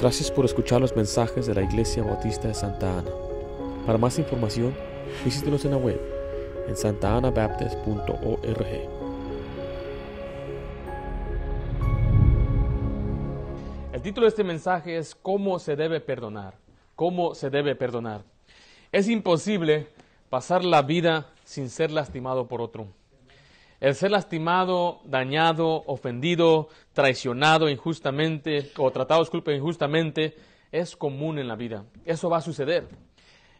Gracias por escuchar los mensajes de la Iglesia Bautista de Santa Ana. Para más información, visítenos en la web en santaanabaptist.org. El título de este mensaje es ¿Cómo se debe perdonar? ¿Cómo se debe perdonar? Es imposible pasar la vida sin ser lastimado por otro. El ser lastimado, dañado, ofendido, traicionado injustamente o tratado, disculpe, injustamente, es común en la vida. Eso va a suceder.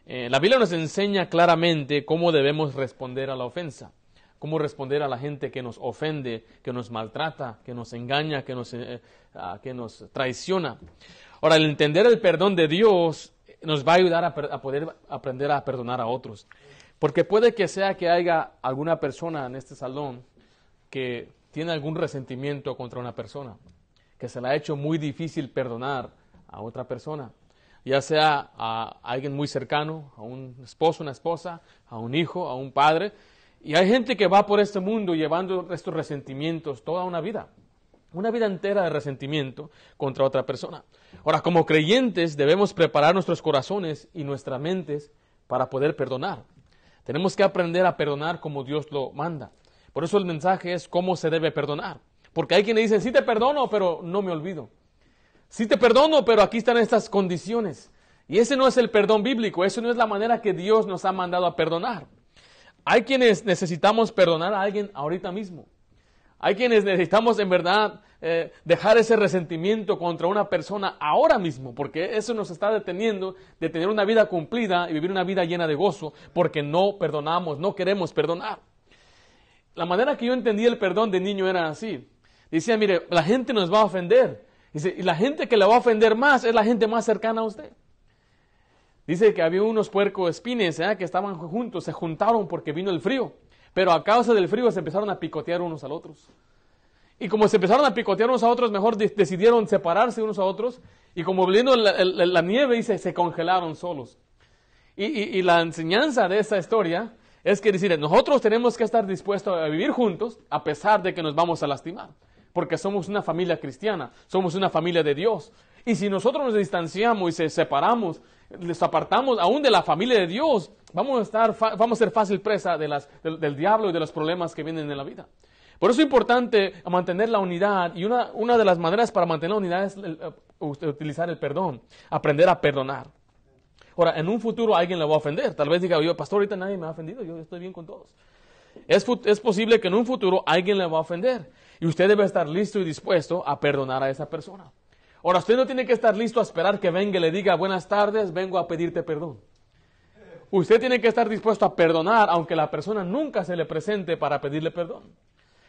Eh, la Biblia nos enseña claramente cómo debemos responder a la ofensa, cómo responder a la gente que nos ofende, que nos maltrata, que nos engaña, que nos, eh, ah, que nos traiciona. Ahora, el entender el perdón de Dios nos va a ayudar a, a poder aprender a perdonar a otros. Porque puede que sea que haya alguna persona en este salón que tiene algún resentimiento contra una persona, que se le ha hecho muy difícil perdonar a otra persona, ya sea a alguien muy cercano, a un esposo, una esposa, a un hijo, a un padre. Y hay gente que va por este mundo llevando estos resentimientos toda una vida, una vida entera de resentimiento contra otra persona. Ahora, como creyentes debemos preparar nuestros corazones y nuestras mentes para poder perdonar. Tenemos que aprender a perdonar como Dios lo manda. Por eso el mensaje es cómo se debe perdonar. Porque hay quienes dicen, sí te perdono, pero no me olvido. Sí te perdono, pero aquí están estas condiciones. Y ese no es el perdón bíblico, eso no es la manera que Dios nos ha mandado a perdonar. Hay quienes necesitamos perdonar a alguien ahorita mismo. Hay quienes necesitamos en verdad eh, dejar ese resentimiento contra una persona ahora mismo, porque eso nos está deteniendo de tener una vida cumplida y vivir una vida llena de gozo, porque no perdonamos, no queremos perdonar. La manera que yo entendí el perdón de niño era así. Decía, mire, la gente nos va a ofender. Dice, y la gente que le va a ofender más es la gente más cercana a usted. Dice que había unos puercos espines ¿eh? que estaban juntos, se juntaron porque vino el frío, pero a causa del frío se empezaron a picotear unos a otros. Y como se empezaron a picotear unos a otros, mejor decidieron separarse unos a otros. Y como viendo la, nieve, dice, se congelaron solos. Y, la enseñanza de esta historia es que decir, nosotros tenemos que estar dispuestos a vivir juntos a pesar de que nos vamos a lastimar. Porque somos una familia cristiana, somos una familia de Dios. Y si nosotros nos distanciamos y se separamos, les apartamos aún de la familia de Dios, vamos a, estar, vamos a ser fácil presa de las, del diablo y de los problemas que vienen en la vida. Por eso es importante mantener la unidad y una, una de las maneras para mantener la unidad es eh, utilizar el perdón, aprender a perdonar. Ahora, en un futuro alguien le va a ofender. Tal vez diga, yo, pastor, ahorita nadie me ha ofendido, yo estoy bien con todos. Es, es posible que en un futuro alguien le va a ofender y usted debe estar listo y dispuesto a perdonar a esa persona. Ahora, usted no tiene que estar listo a esperar que venga y le diga, buenas tardes, vengo a pedirte perdón. Usted tiene que estar dispuesto a perdonar aunque la persona nunca se le presente para pedirle perdón.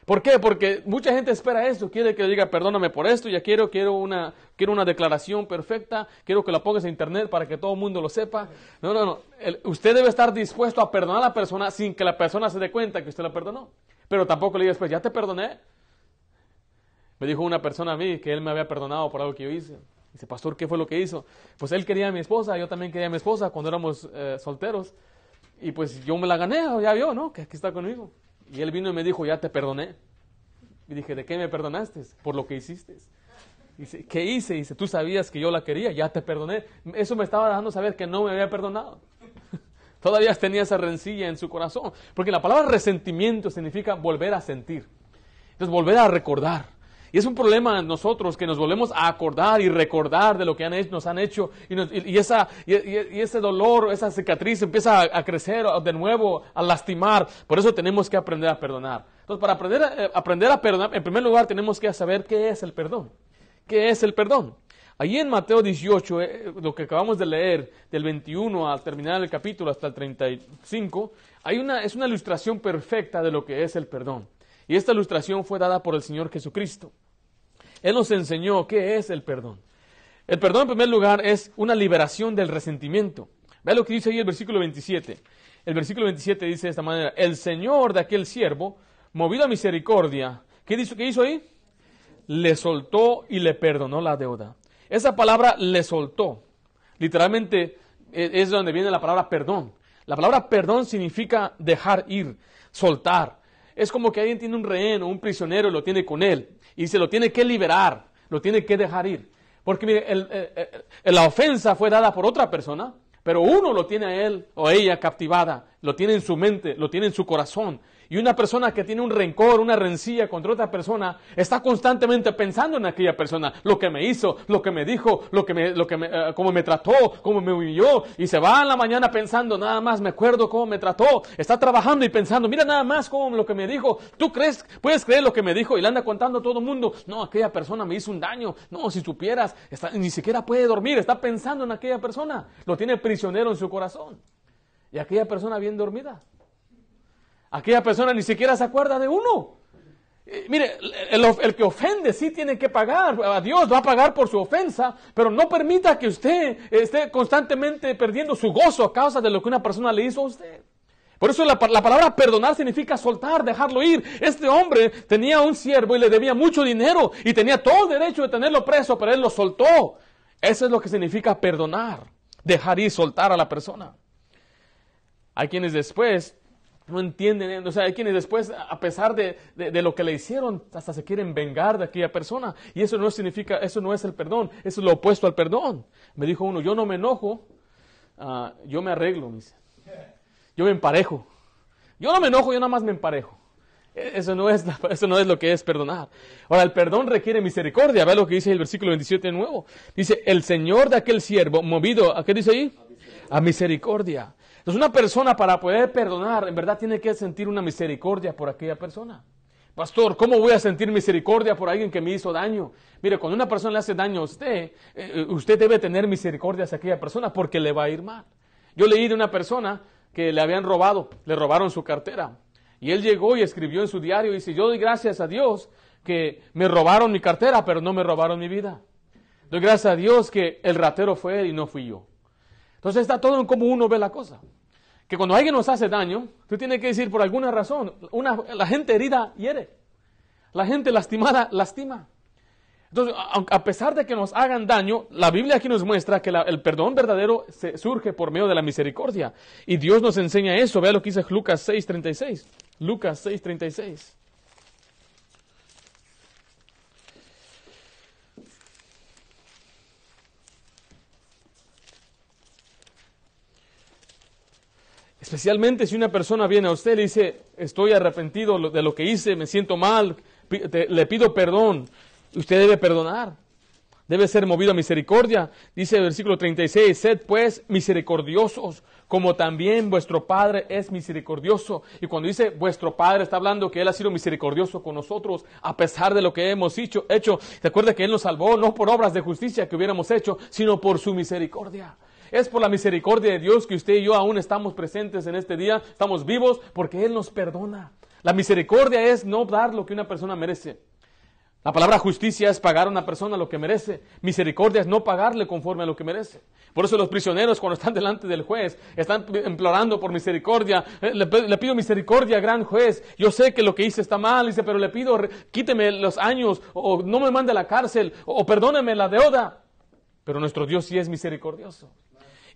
¿Por qué? Porque mucha gente espera eso, quiere que diga perdóname por esto, ya quiero, quiero una, quiero una declaración perfecta, quiero que la pongas en internet para que todo el mundo lo sepa. No, no, no. usted debe estar dispuesto a perdonar a la persona sin que la persona se dé cuenta que usted la perdonó. Pero tampoco le diga después, ya te perdoné. Me dijo una persona a mí que él me había perdonado por algo que yo hice. Dice, pastor, ¿qué fue lo que hizo? Pues él quería a mi esposa, yo también quería a mi esposa cuando éramos eh, solteros. Y pues yo me la gané, ya vio, ¿no? Que aquí está conmigo. Y él vino y me dijo, ya te perdoné. Y dije, ¿de qué me perdonaste? Por lo que hiciste. Dice, ¿qué hice? Dice, tú sabías que yo la quería, ya te perdoné. Eso me estaba dejando saber que no me había perdonado. Todavía tenía esa rencilla en su corazón. Porque la palabra resentimiento significa volver a sentir. Entonces, volver a recordar. Y es un problema nosotros que nos volvemos a acordar y recordar de lo que han hecho, nos han hecho y, esa, y, ese dolor, esa cicatriz empieza a, crecer de nuevo, a lastimar. Por eso tenemos que aprender a perdonar. Entonces, para aprender a, eh, aprender a perdonar, en primer lugar tenemos que saber qué es el perdón. ¿Qué es el perdón? Allí en Mateo 18, eh, lo que acabamos de leer, del 21 al terminar el capítulo hasta el 35, hay una, es una ilustración perfecta de lo que es el perdón. Y esta ilustración fue dada por el Señor Jesucristo. Él nos enseñó qué es el perdón. El perdón, en primer lugar, es una liberación del resentimiento. Vea lo que dice ahí el versículo 27. El versículo 27 dice de esta manera, el Señor de aquel siervo, movido a misericordia, ¿qué hizo, qué hizo ahí? Le soltó y le perdonó la deuda. Esa palabra le soltó, literalmente e, es donde viene la palabra perdón. La palabra perdón significa dejar ir, soltar, es como que alguien tiene un rehén o un prisionero y lo tiene con él y se lo tiene que liberar, lo tiene que dejar ir. Porque mire, la ofensa fue dada por otra persona, pero uno lo tiene a él o ella captivada, lo tiene en su mente, lo tiene en su corazón. Y una persona que tiene un rencor, una rencilla contra otra persona, está constantemente pensando en aquella persona, lo que me hizo, lo que me dijo, lo que me, lo que me, eh, cómo me trató, cómo me humilló. Y se va en la mañana pensando, nada más me acuerdo cómo me trató. Está trabajando y pensando, mira nada más cómo lo que me dijo. ¿Tú crees, puedes creer lo que me dijo? Y le anda contando a todo el mundo, no, aquella persona me hizo un daño. No, si supieras, ni siquiera puede dormir, está pensando en aquella persona. Lo tiene prisionero en su corazón. Y aquella persona bien dormida. Aquella persona ni siquiera se acuerda de uno. Eh, mire, el, que ofende sí tiene que pagar. A Dios va a pagar por su ofensa, pero no permita que usted esté constantemente perdiendo su gozo a causa de lo que una persona le hizo a usted. Por eso la, la, palabra perdonar significa soltar, dejarlo ir. Este hombre tenía un siervo y le debía mucho dinero y tenía todo el derecho de tenerlo preso, pero él lo soltó. Eso es lo que significa perdonar, dejar ir, soltar a la persona. Hay quienes después no entienden, o sea, hay quienes después, a pesar de, lo que le hicieron, hasta se quieren vengar de aquella persona. Y eso no significa, eso no es el perdón, eso es lo opuesto al perdón. Me dijo uno, yo no me enojo, ah, yo me arreglo, dice. Yo me emparejo. Yo no me enojo, yo nada más me emparejo. E, eso no, es, eso no es lo que es perdonar. Ahora, el perdón requiere misericordia. Ve lo que dice el versículo 27 de nuevo. Dice, el Señor de aquel siervo, movido, ¿a qué dice ahí? A misericordia entonces una persona para poder perdonar, en verdad tiene que sentir una misericordia por aquella persona. Pastor, ¿cómo voy a sentir misericordia por alguien que me hizo daño? Mire, cuando una persona le hace daño a usted, eh, usted debe tener misericordia hacia aquella persona porque le va a ir mal. Yo leí de una persona que le habían robado, le robaron su cartera. Y él llegó y escribió en su diario y dice, yo doy gracias a Dios que me robaron mi cartera, pero no me robaron mi vida. Doy gracias a Dios que el ratero fue él y no fui yo. Entonces está todo en cómo uno ve la cosa que cuando alguien nos hace daño, tú tienes que decir por alguna razón, una, la gente herida hiere, la gente lastimada lastima. Entonces, a pesar de que nos hagan daño, la Biblia aquí nos muestra que el perdón verdadero surge por medio de la misericordia. Y Dios nos enseña eso. Vea lo que dice Lucas 6.36. Lucas 6.36. Especialmente si una persona viene a usted y le dice, estoy arrepentido de lo que hice, me siento mal, le pido perdón. Usted debe perdonar. Debe ser movido a misericordia. Dice el versículo 36, sed pues misericordiosos, como también vuestro Padre es misericordioso. Y cuando dice vuestro Padre, está hablando que Él ha sido misericordioso con nosotros, a pesar de lo que hemos hecho. hecho. Recuerda que Él nos salvó no por obras de justicia que hubiéramos hecho, sino por su misericordia. Es por la misericordia de Dios que usted y yo aún estamos presentes en este día, estamos vivos porque Él nos perdona. La misericordia es no dar lo que una persona merece. La palabra justicia es pagar a una persona lo que merece. Misericordia es no pagarle conforme a lo que merece. Por eso los prisioneros cuando están delante del juez están implorando por misericordia. Eh, le, pido misericordia, gran juez. Yo sé que lo que hice está mal, dice, pero le pido quíteme los años o no me mande a la cárcel o perdóneme la deuda. Pero nuestro Dios sí es misericordioso.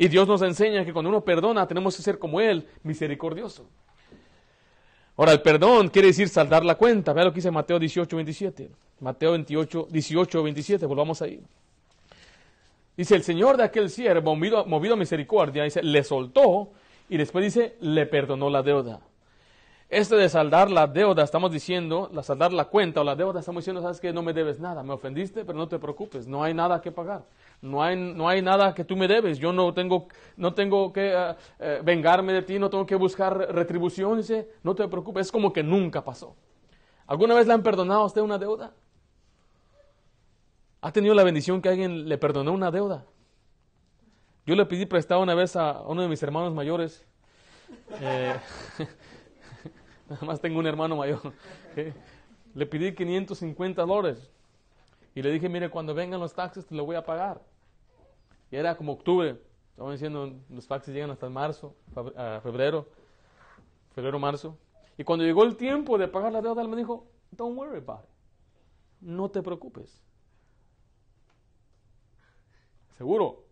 Y Dios nos enseña que cuando uno perdona tenemos que ser como Él, misericordioso. Ahora, el perdón quiere decir saldar la cuenta. Vea lo que dice Mateo 18, 27. Mateo 28, 18, 27. Volvamos ahí. Dice, el Señor de aquel siervo, movido, movido a misericordia, dice, le soltó y después dice, le perdonó la deuda. Este de saldar la deuda, estamos diciendo, la saldar la cuenta o la deuda, estamos diciendo, sabes que no me debes nada, me ofendiste, pero no te preocupes, no hay nada que pagar no hay, no hay nada que tú me debes, yo no tengo, no tengo que eh, eh, vengarme de ti, no tengo que buscar retribución, dice, no te preocupes, es como que nunca pasó. ¿Alguna vez le han perdonado a usted una deuda? ¿Ha tenido la bendición que alguien le perdonó una deuda? Yo le pedí prestado una vez a uno de mis hermanos mayores. Eh, nada más tengo un hermano mayor. Le pedí 550 dólares. Y le dije, mire, cuando vengan los taxes te lo voy a pagar. Y era como octubre, estamos diciendo, los faxes llegan hasta marzo, febrero, febrero, marzo. Y cuando llegó el tiempo de pagar la deuda, él me dijo, don't worry about it. No te preocupes. Seguro.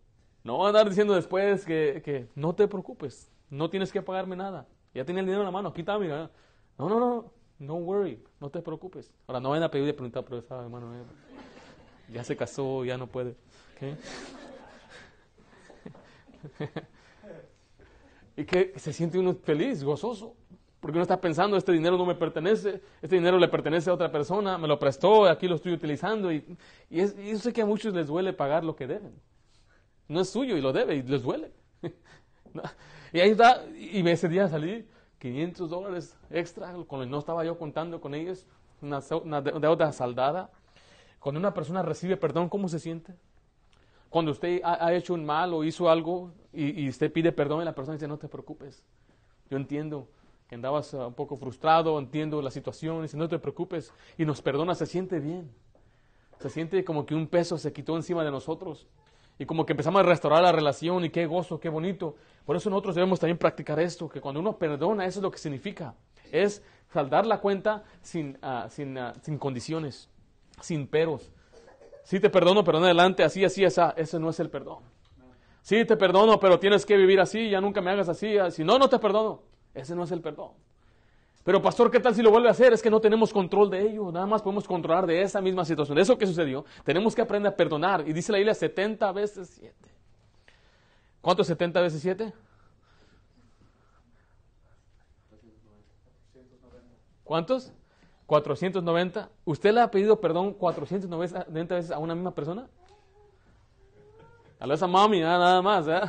No va a andar diciendo después que, que, no te preocupes, no tienes que pagarme nada. Ya tiene el dinero en la mano, quítame. No, no, no, no worry, no te preocupes. Ahora no vayan a pedir de preguntar, pero esa hermano. ya se casó, ya no puede. y que se siente uno feliz, gozoso, porque uno está pensando, este dinero no me pertenece, este dinero le pertenece a otra persona, me lo prestó, aquí lo estoy utilizando, y, y, yo sé que a muchos les duele pagar lo que deben. No es suyo y lo debe y les duele. y ahí está, y ese día salí 500 dólares extra, con no estaba yo contando con ellos, una, una deuda saldada. Cuando una persona recibe perdón, ¿cómo se siente? Cuando usted ha, hecho un mal o hizo algo y, usted pide perdón y la persona dice, no te preocupes, yo entiendo que andabas uh, un poco frustrado, entiendo la situación, dice, no te preocupes, y nos perdona, se siente bien. Se siente como que un peso se quitó encima de nosotros. Y como que empezamos a restaurar la relación y qué gozo, qué bonito. Por eso nosotros debemos también practicar esto, que cuando uno perdona, eso es lo que significa. Es saldar la cuenta sin, uh, sin, uh, sin condiciones, sin peros. Sí te perdono, pero en adelante, así, así, esa, ese no es el perdón. Sí te perdono, pero tienes que vivir así, ya nunca me hagas así. Si no, no te perdono. Ese no es el perdón. Pero pastor, ¿qué tal si lo vuelve a hacer? Es que no tenemos control de ello, nada más podemos controlar de esa misma situación, eso que sucedió. Tenemos que aprender a perdonar. Y dice la Biblia 70 veces 7. ¿Cuánto es 70 veces 7? ¿Cuántos? 490. ¿Usted le ha pedido perdón 490 veces a una misma persona? A esa mami, nada más. ¿eh?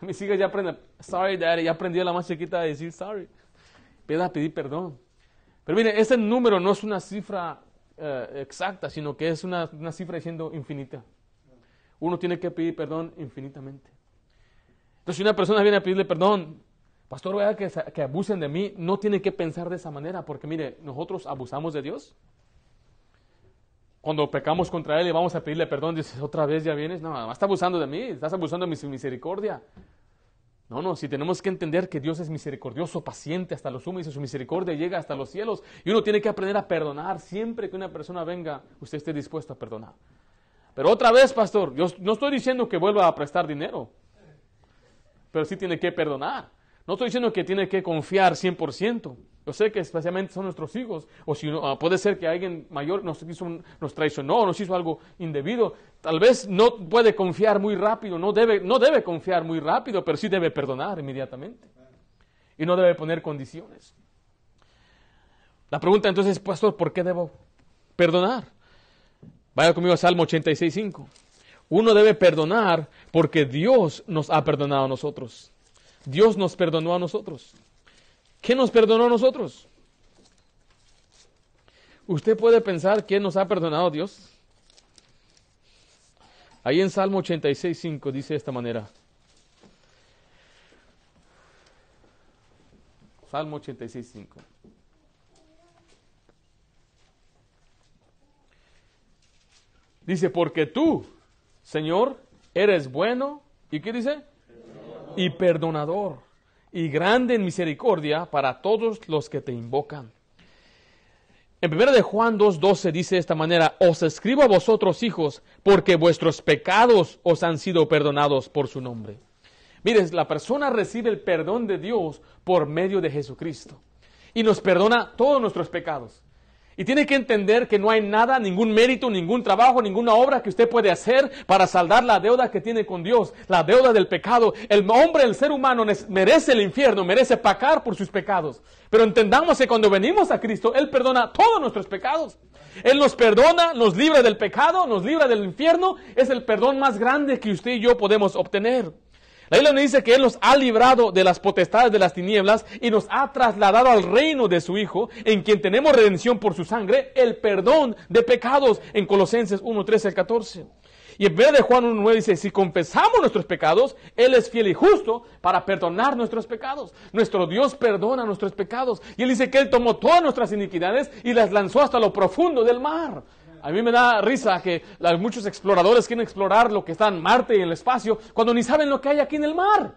Mis ya aprenden, sorry daddy, ya aprendió la más chiquita a decir sorry. Pida a pedir perdón. Pero mire, ese número no es una cifra eh, exacta, sino que es una, una cifra diciendo infinita. Uno tiene que pedir perdón infinitamente. Entonces, si una persona viene a pedirle perdón, pastor, vea que, que abusen de mí, no tiene que pensar de esa manera, porque mire, nosotros abusamos de Dios. Cuando pecamos contra Él y vamos a pedirle perdón, dices, otra vez ya vienes, no, está abusando de mí, estás abusando de mi misericordia. No, no, si tenemos que entender que Dios es misericordioso, paciente hasta lo sumo, y su misericordia llega hasta los cielos, y uno tiene que aprender a perdonar siempre que una persona venga, usted esté dispuesto a perdonar. Pero otra vez, pastor, yo no estoy diciendo que vuelva a prestar dinero, pero sí tiene que perdonar. No estoy diciendo que tiene que confiar 100%. Yo sé que especialmente son nuestros hijos, o si uh, puede ser que alguien mayor nos, hizo nos traicionó, nos hizo algo indebido. Tal vez no puede confiar muy rápido, no debe, no debe confiar muy rápido, pero sí debe perdonar inmediatamente. Y no debe poner condiciones. La pregunta entonces, pastor, ¿por qué debo perdonar? Vaya conmigo a Salmo 86.5. Uno debe perdonar porque Dios nos ha perdonado a nosotros. Dios nos perdonó a nosotros. ¿Qué nos perdonó a nosotros? ¿Usted puede pensar quién nos ha perdonado Dios? Ahí en Salmo 86, 5 dice de esta manera. Salmo 86, 5. Dice, porque tú, Señor, eres bueno. ¿Y qué dice? Y perdonador y grande en misericordia para todos los que te invocan. En 1 de Juan 2.12 dice de esta manera, os escribo a vosotros hijos, porque vuestros pecados os han sido perdonados por su nombre. Mire, la persona recibe el perdón de Dios por medio de Jesucristo y nos perdona todos nuestros pecados. Y tiene que entender que no hay nada, ningún mérito, ningún trabajo, ninguna obra que usted puede hacer para saldar la deuda que tiene con Dios, la deuda del pecado. El hombre, el ser humano, merece el infierno, merece pagar por sus pecados. Pero entendamos que cuando venimos a Cristo, Él perdona todos nuestros pecados. Él nos perdona, nos libra del pecado, nos libra del infierno. Es el perdón más grande que usted y yo podemos obtener. La Biblia nos dice que Él nos ha librado de las potestades de las tinieblas y nos ha trasladado al reino de su Hijo, en quien tenemos redención por su sangre, el perdón de pecados, en Colosenses 1, 13 al 14. Y en vez de Juan 1.9 dice, si confesamos nuestros pecados, Él es fiel y justo para perdonar nuestros pecados. Nuestro Dios perdona nuestros pecados. Y Él dice que Él tomó todas nuestras iniquidades y las lanzó hasta lo profundo del mar. A mí me da risa que muchos exploradores quieren explorar lo que está en Marte y en el espacio cuando ni saben lo que hay aquí en el mar.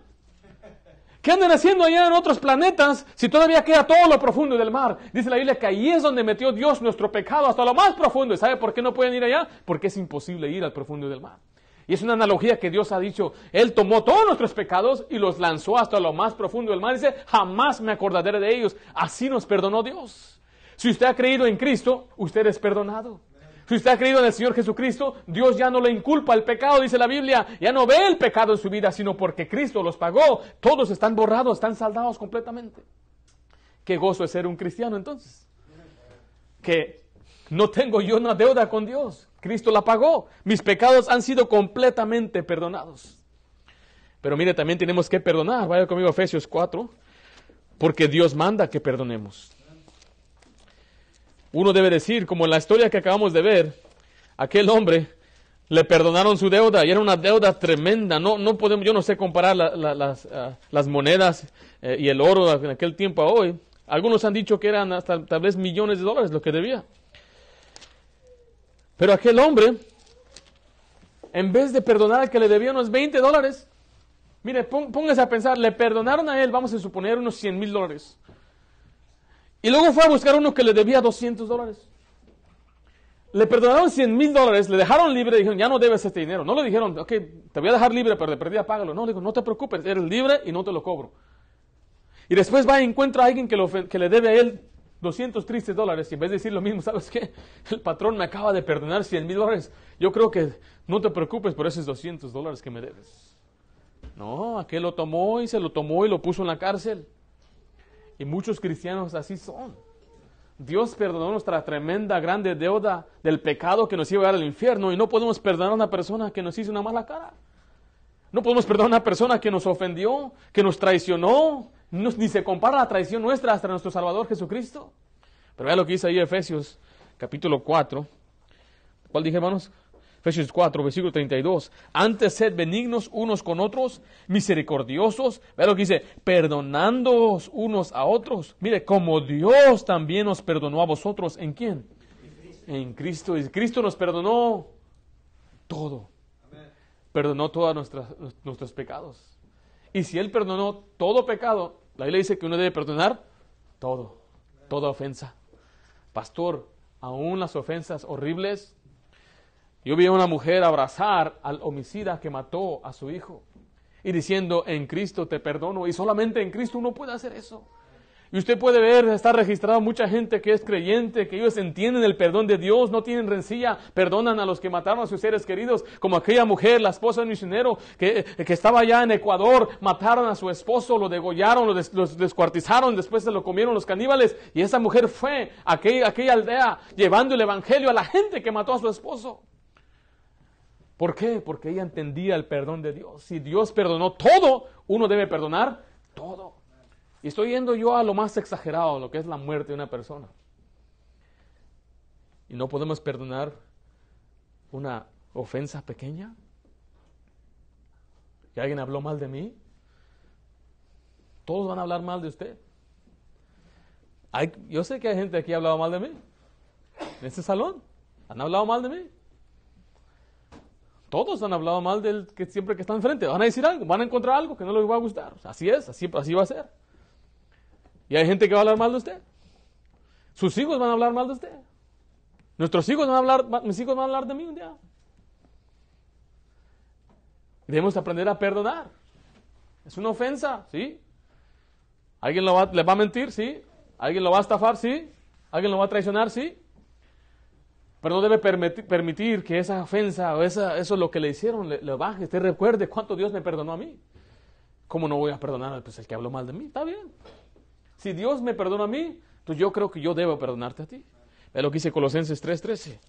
¿Qué andan haciendo allá en otros planetas si todavía queda todo lo profundo del mar? Dice la Biblia que ahí es donde metió Dios nuestro pecado hasta lo más profundo. ¿Y sabe por qué no pueden ir allá? Porque es imposible ir al profundo del mar. Y es una analogía que Dios ha dicho. Él tomó todos nuestros pecados y los lanzó hasta lo más profundo del mar. Dice, jamás me acordaré de ellos. Así nos perdonó Dios. Si usted ha creído en Cristo, usted es perdonado. Si usted ha creído en el Señor Jesucristo, Dios ya no le inculpa el pecado, dice la Biblia, ya no ve el pecado en su vida, sino porque Cristo los pagó. Todos están borrados, están saldados completamente. Qué gozo es ser un cristiano entonces. Que no tengo yo una deuda con Dios. Cristo la pagó. Mis pecados han sido completamente perdonados. Pero mire, también tenemos que perdonar. Vaya conmigo a Efesios 4, porque Dios manda que perdonemos. Uno debe decir, como en la historia que acabamos de ver, aquel hombre le perdonaron su deuda y era una deuda tremenda. No, no podemos, yo no sé comparar las, ah, las, monedas eh, y el oro en aquel tiempo a hoy. Algunos han dicho que eran hasta tal vez millones de dólares lo que debía. Pero aquel hombre, en vez de perdonar al que le debía unos 20 dólares, mire, póngase a pensar, le perdonaron a él, vamos a suponer, unos 100 mil dólares. Y luego fue a buscar uno que le debía 200 dólares. Le perdonaron 100 mil dólares, le dejaron libre dijeron, ya no debes este dinero. No le dijeron, ok, te voy a dejar libre, pero de perdida págalo. No, le dijo, no te preocupes, eres libre y no te lo cobro. Y después va y encuentra a alguien que, que le debe a él 200 tristes dólares y en vez de decir lo mismo, ¿sabes qué? El patrón me acaba de perdonar 100 mil dólares. Yo creo que no te preocupes por esos 200 dólares que me debes. No, aquel lo tomó y se lo tomó y lo puso en la cárcel. Y muchos cristianos así son. Dios perdonó nuestra tremenda, grande deuda del pecado que nos iba a dar al infierno y no podemos perdonar a una persona que nos hizo una mala cara. No podemos perdonar a una persona que nos ofendió, que nos traicionó, ni se compara la traición nuestra hasta nuestro Salvador Jesucristo. Pero vea lo que dice ahí Efesios capítulo 4. ¿Cuál dije, hermanos? Efesios 4, versículo 32. Antes sed benignos unos con otros, misericordiosos. Vea lo que dice, perdonándoos unos a otros. Mire, como Dios también nos perdonó a vosotros. ¿En quién? En Cristo. Y Cristo nos perdonó todo. Perdonó todos nuestros pecados. Y si Él perdonó todo pecado, la Biblia dice que uno debe perdonar todo, toda ofensa. Pastor, aún las ofensas horribles. Yo vi a una mujer abrazar al homicida que mató a su hijo y diciendo, en Cristo te perdono. Y solamente en Cristo uno puede hacer eso. Y usted puede ver, está registrado mucha gente que es creyente, que ellos entienden el perdón de Dios, no tienen rencilla, perdonan a los que mataron a sus seres queridos, como aquella mujer, la esposa del misionero, que, que estaba allá en Ecuador, mataron a su esposo, lo degollaron, lo descuartizaron, después se lo comieron los caníbales, y esa mujer fue a aquella, aquella aldea llevando el evangelio a la gente que mató a su esposo. ¿Por qué? Porque ella entendía el perdón de Dios. Si Dios perdonó todo, uno debe perdonar todo. Y estoy yendo yo a lo más exagerado, lo que es la muerte de una persona. Y no podemos perdonar una ofensa pequeña. Que alguien habló mal de mí. Todos van a hablar mal de usted. Hay, yo sé que hay gente aquí que ha hablado mal de mí. En este salón. Han hablado mal de mí. Todos han hablado mal del que siempre que está enfrente. Van a decir algo, van a encontrar algo que no les va a gustar. Así es, así, va a ser. Y hay gente que va a hablar mal de usted. Sus hijos van a hablar mal de usted. Nuestros hijos van a hablar, mis hijos van a hablar de mí un día. Debemos aprender a perdonar. Es una ofensa, ¿sí? ¿Alguien lo le va a mentir? ¿Sí? ¿Alguien lo va a estafar? ¿Sí? ¿Alguien lo va a traicionar? ¿Sí? Pero no debe permitir, que esa ofensa o esa, eso lo que le hicieron le, baje. Usted recuerde cuánto Dios me perdonó a mí. ¿Cómo no voy a perdonar pues, el que habló mal de mí? Está bien. Si Dios me perdona a mí, pues yo creo que yo debo perdonarte a ti. Ve lo que dice Colosenses 3.13.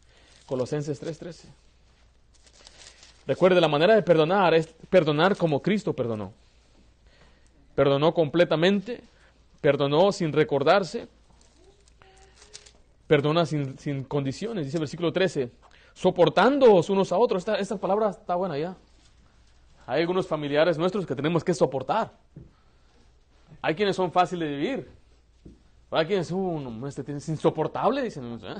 Colosenses 3.13. Recuerde, la manera de perdonar es perdonar como Cristo perdonó. Perdonó completamente, perdonó sin recordarse, perdona sin, condiciones, dice el versículo 13, soportándoos unos a otros. Esta, palabra está buena ya. Hay algunos familiares nuestros que tenemos que soportar. Hay quienes son fáciles de vivir. Hay quienes son este, es insoportable, dicen. ¿eh?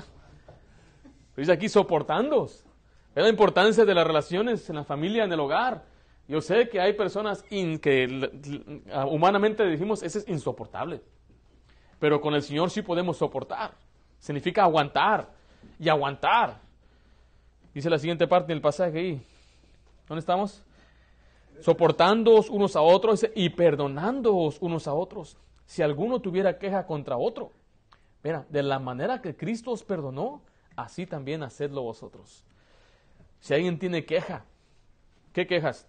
dice aquí soportando. Es la importancia de las relaciones en la familia, en el hogar. Yo sé que hay personas que humanamente decimos, ese es insoportable. Pero con el Señor sí podemos soportar. Significa aguantar y aguantar. Dice la siguiente parte del pasaje ahí. ¿Dónde estamos? soportándoos unos a otros y perdonándoos unos a otros. Si alguno tuviera queja contra otro, mira, de la manera que Cristo os perdonó, así también hacedlo vosotros. Si alguien tiene queja, ¿qué quejas?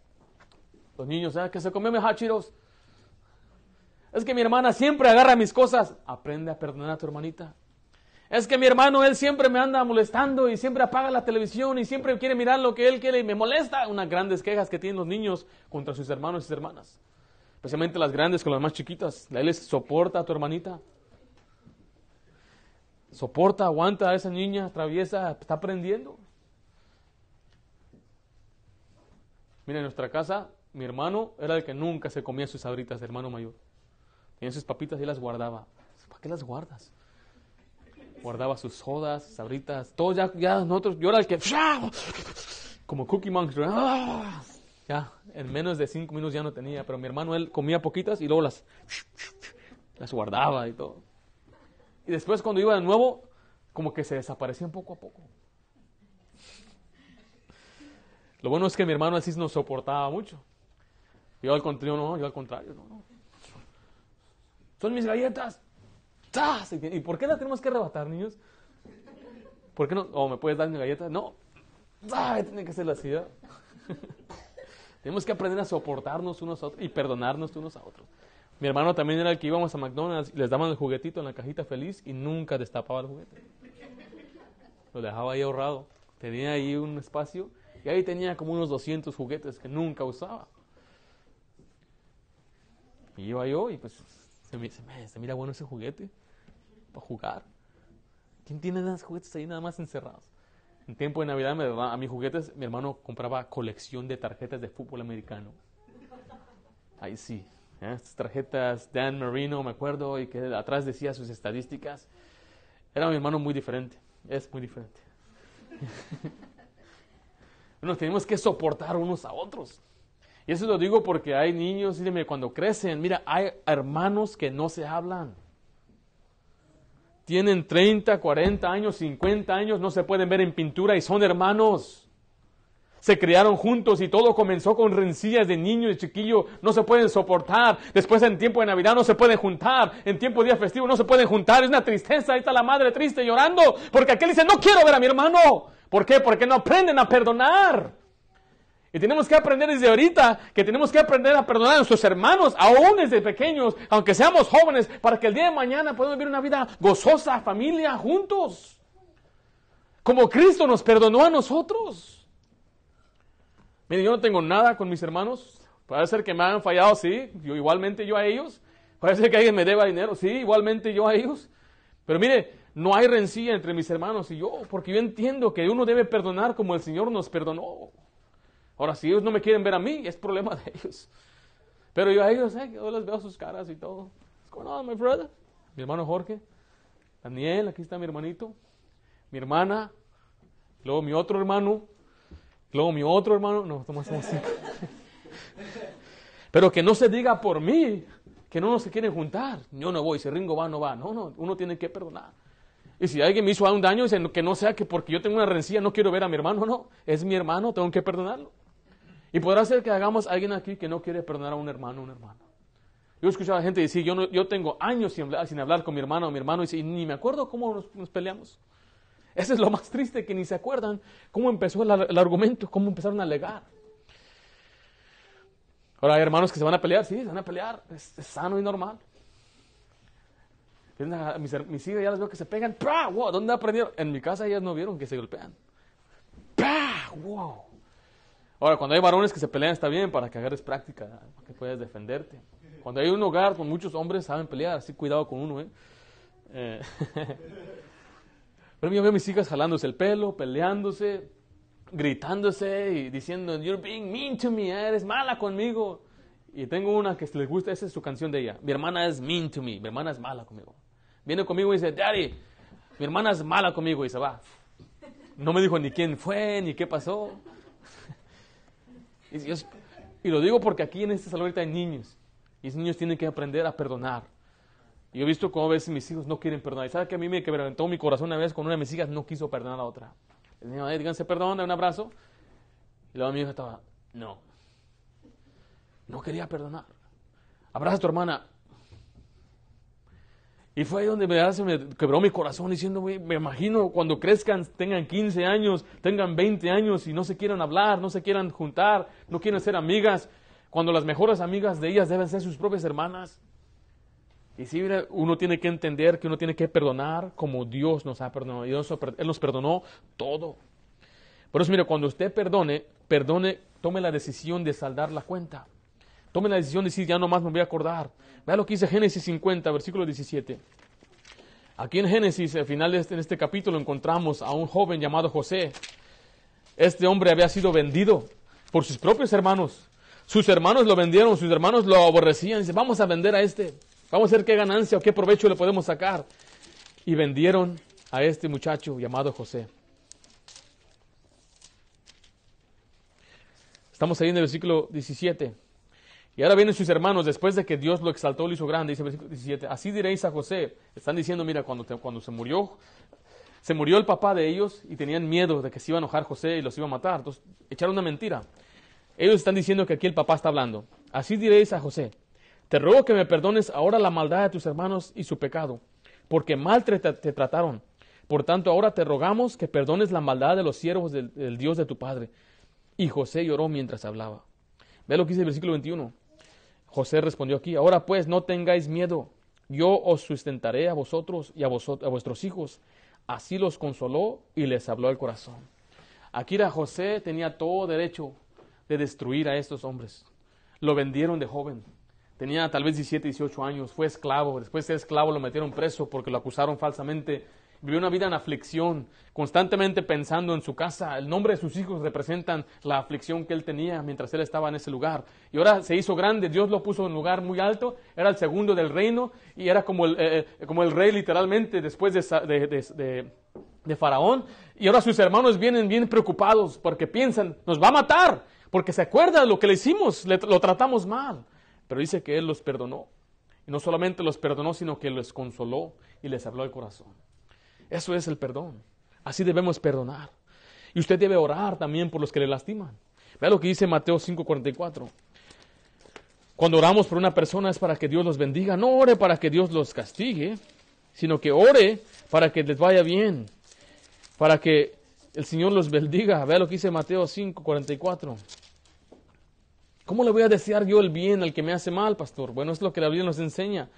Los niños, ¿ah? que se comió mis hachiros. Es que mi hermana siempre agarra mis cosas. Aprende a perdonar a tu hermanita. Es que mi hermano, él siempre me anda molestando y siempre apaga la televisión y siempre quiere mirar lo que él quiere y me molesta. Unas grandes quejas que tienen los niños contra sus hermanos y sus hermanas. Especialmente las grandes con las más chiquitas. Él les soporta a tu hermanita. Soporta, aguanta a esa niña traviesa, está aprendiendo. Mira, en nuestra casa, mi hermano era el que nunca se comía sus sabritas, hermano mayor. Tenía sus papitas y las guardaba. ¿Para qué las guardas? Guardaba sus sodas, sabritas, todo ya, ya nosotros, yo era el que, como Cookie Monster, ¡ah! ya, en menos de cinco minutos ya no tenía, pero mi hermano él comía poquitas y luego las, las guardaba y todo. Y después cuando iba de nuevo, como que se desaparecían poco a poco. Lo bueno es que mi hermano así nos soportaba mucho. Yo al contrario, no, yo al contrario, no, no. Son mis galletas. ¿Y por qué las tenemos que arrebatar, niños? ¿Por qué no? ¿O me puedes dar mi galleta? No. Tiene que ser así, Tenemos que aprender a soportarnos unos a otros y perdonarnos unos a otros. Mi hermano también era el que íbamos a McDonald's y les daban el juguetito en la cajita feliz y nunca destapaba el juguete. Lo dejaba ahí ahorrado. Tenía ahí un espacio y ahí tenía como unos 200 juguetes que nunca usaba. Y iba yo y pues se, me, se, mira bueno ese juguete para jugar. ¿Quién tiene esos juguetes ahí nada más encerrados? En tiempo de Navidad a mis juguetes, mi hermano compraba colección de tarjetas de fútbol americano. Ahí sí, ¿eh? estas tarjetas Dan Marino, me acuerdo, y que atrás decía sus estadísticas. Era mi hermano muy diferente, es muy diferente. Nos tenemos que soportar unos a otros. Y eso lo digo porque hay niños, dígame, cuando crecen, mira, hay hermanos que no se hablan. Tienen 30, 40 años, 50 años, no se pueden ver en pintura y son hermanos. Se criaron juntos y todo comenzó con rencillas de niño y chiquillo. No se pueden soportar. Después en tiempo de Navidad no se pueden juntar. En tiempo de día festivo no se pueden juntar. Es una tristeza. Ahí está la madre triste llorando. Porque aquel dice, no quiero ver a mi hermano. ¿Por qué? Porque no aprenden a perdonar. Y tenemos que aprender desde ahorita que tenemos que aprender a perdonar a nuestros hermanos, aún desde pequeños, aunque seamos jóvenes, para que el día de mañana podamos vivir una vida gozosa, familia, juntos. Como Cristo nos perdonó a nosotros. Miren, yo no tengo nada con mis hermanos. Puede ser que me hayan fallado, sí. Yo igualmente yo a ellos. Puede ser que alguien me deba dinero, sí. Igualmente yo a ellos. Pero mire, no hay rencilla entre mis hermanos y yo, porque yo entiendo que uno debe perdonar como el Señor nos perdonó. Ahora, si ellos no me quieren ver a mí, es problema de ellos. Pero yo a ellos, eh, yo les veo sus caras y todo. What's going on, my brother? Mi hermano Jorge, Daniel, aquí está mi hermanito, mi hermana, luego mi otro hermano, luego mi otro hermano, no, somos cinco. Pero que no se diga por mí que no se quieren juntar. Yo no voy, si Ringo va, no va. No, no, uno tiene que perdonar. Y si alguien me hizo un daño, que no sea que porque yo tengo una rencilla no quiero ver a mi hermano, no. Es mi hermano, tengo que perdonarlo. Y podrá ser que hagamos alguien aquí que no quiere perdonar a un hermano o una hermana. Yo he escuchado a gente decir, yo, no, yo tengo años sin hablar, sin hablar, con mi hermano o mi hermano y ni me acuerdo cómo nos, peleamos. Eso es lo más triste, que ni se acuerdan cómo empezó el, argumento, cómo empezaron a alegar. Ahora hay hermanos que se van a pelear, sí, se van a pelear, es, sano y normal. Mis, mis, hijas ya las veo que se pegan, ¡Pah! Wow, ¿dónde aprendieron? En mi casa ellas no vieron que se golpean. ¡Pah! ¡Wow! Ahora, cuando hay varones que se pelean está bien para que agarres práctica, para que puedas defenderte. Cuando hay un hogar con muchos hombres saben pelear, así cuidado con uno. ¿eh? eh pero yo veo a mis hijas jalándose el pelo, peleándose, gritándose y diciendo, you're being mean to me, ¿eh? eres mala conmigo. Y tengo una que les gusta, esa es su canción de ella. Mi hermana es mean to me, mi hermana es mala conmigo. Viene conmigo y dice, Daddy, mi hermana es mala conmigo y se va. No me dijo ni quién fue, ni qué pasó. Y, lo digo porque aquí en este salón hay niños. Y esos niños tienen que aprender a perdonar. Y yo he visto cómo a veces mis hijos no quieren perdonar. Y sabe que a mí me quebrantó mi corazón una vez con una de mis hijas no quiso perdonar a otra. Le dije, díganse perdón, un abrazo. Y luego mi hija estaba, no. No quería perdonar. Abraza a tu hermana. Y fue ahí donde me, se me quebró mi corazón diciendo, güey, me imagino cuando crezcan, tengan 15 años, tengan 20 años y no se quieran hablar, no se quieran juntar, no quieren ser amigas, cuando las mejores amigas de ellas deben ser sus propias hermanas. Y sí, uno tiene que entender que uno tiene que perdonar como Dios nos ha perdonado. Dios, Él nos perdonó todo. Por eso, mire, cuando usted perdone, perdone, tome la decisión de saldar la cuenta. Tome la decisión de decir, ya nomás me voy a acordar. Vea lo que dice Génesis 50, versículo 17. Aquí en Génesis, al final de este, en este capítulo, encontramos a un joven llamado José. Este hombre había sido vendido por sus propios hermanos. Sus hermanos lo vendieron, sus hermanos lo aborrecían. Dice, vamos a vender a este. Vamos a ver qué ganancia o qué provecho le podemos sacar. Y vendieron a este muchacho llamado José. Estamos ahí en el versículo 17. Y ahora vienen sus hermanos, después de que Dios lo exaltó, lo hizo grande, dice versículo 17, así diréis a José, están diciendo, mira, cuando, cuando se murió, se murió el papá de ellos y tenían miedo de que se iba a enojar José y los iba a matar, entonces echaron una mentira. Ellos están diciendo que aquí el papá está hablando. Así diréis a José, te ruego que me perdones ahora la maldad de tus hermanos y su pecado, porque mal te, trataron. Por tanto, ahora te rogamos que perdones la maldad de los siervos del, del Dios de tu Padre. Y José lloró mientras hablaba. Ve lo que dice el versículo 21. José respondió aquí, ahora pues no tengáis miedo, yo os sustentaré a vosotros y a, a vuestros hijos. Así los consoló y les habló al corazón. Era José tenía todo derecho de destruir a estos hombres. Lo vendieron de joven. Tenía tal vez 17, 18 años, fue esclavo. Después de ser esclavo lo metieron preso porque lo acusaron falsamente Vivió una vida en aflicción, constantemente pensando en su casa. El nombre de sus hijos representan la aflicción que él tenía mientras él estaba en ese lugar. Y ahora se hizo grande, Dios lo puso en un lugar muy alto, era el segundo del reino y era como el, eh, eh, como el rey literalmente después de, de, Faraón. Y ahora sus hermanos vienen bien preocupados porque piensan, nos va a matar, porque se acuerda de lo que le hicimos, lo tratamos mal. Pero dice que él los perdonó. Y no solamente los perdonó, sino que los consoló y les habló al corazón. Eso es el perdón. Así debemos perdonar. Y usted debe orar también por los que le lastiman. Vea lo que dice Mateo 5:44. Cuando oramos por una persona es para que Dios los bendiga. No ore para que Dios los castigue, sino que ore para que les vaya bien, para que el Señor los bendiga. Vea lo que dice Mateo 5:44. ¿Cómo le voy a desear yo el bien al que me hace mal, pastor? Bueno, es lo que la Biblia nos enseña.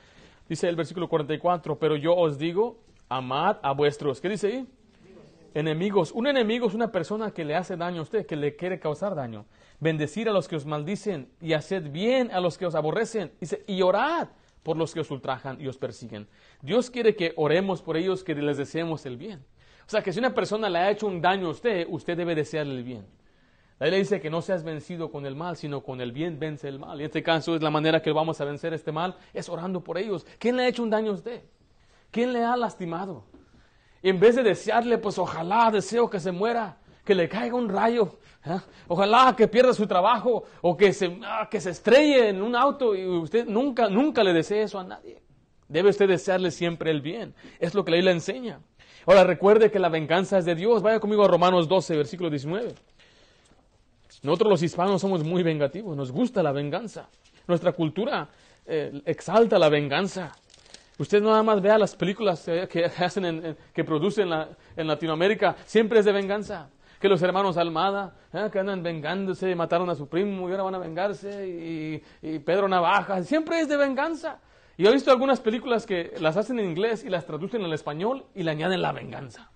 Dice el versículo 44, pero yo os digo, Amad a vuestros, ¿qué dice ahí? Enemigos. Un enemigo es una persona que le hace daño a usted, que le quiere causar daño. Bendecir a los que os maldicen y haced bien a los que os aborrecen. Dice, y orad por los que os ultrajan y os persiguen. Dios quiere que oremos por ellos, que les deseemos el bien. O sea, que si una persona le ha hecho un daño a usted, usted debe desearle el bien. La Biblia dice que no seas vencido con el mal, sino con el bien vence el mal. Y en este caso es la manera que vamos a vencer este mal, es orando por ellos. ¿Quién le ha hecho un daño a usted? ¿Quién le ha lastimado? Y en vez de desearle, pues ojalá deseo que se muera, que le caiga un rayo, ¿eh? ojalá que pierda su trabajo o que se, ah, que se estrelle en un auto y usted nunca, nunca le desee eso a nadie. Debe usted desearle siempre el bien. Es lo que la Biblia enseña. Ahora recuerde que la venganza es de Dios. Vaya conmigo a Romanos 12, versículo 19. Nosotros los hispanos somos muy vengativos, nos gusta la venganza. Nuestra cultura eh, exalta la venganza. Usted nada más vea las películas eh, que hacen, que producen en Latinoamérica, siempre es de venganza. Que los hermanos Almada, eh, que andan vengándose, mataron a su primo y ahora van a vengarse, y, Pedro Navaja, siempre es de venganza. Y he visto algunas películas que las hacen en inglés y las traducen al español y le añaden la venganza.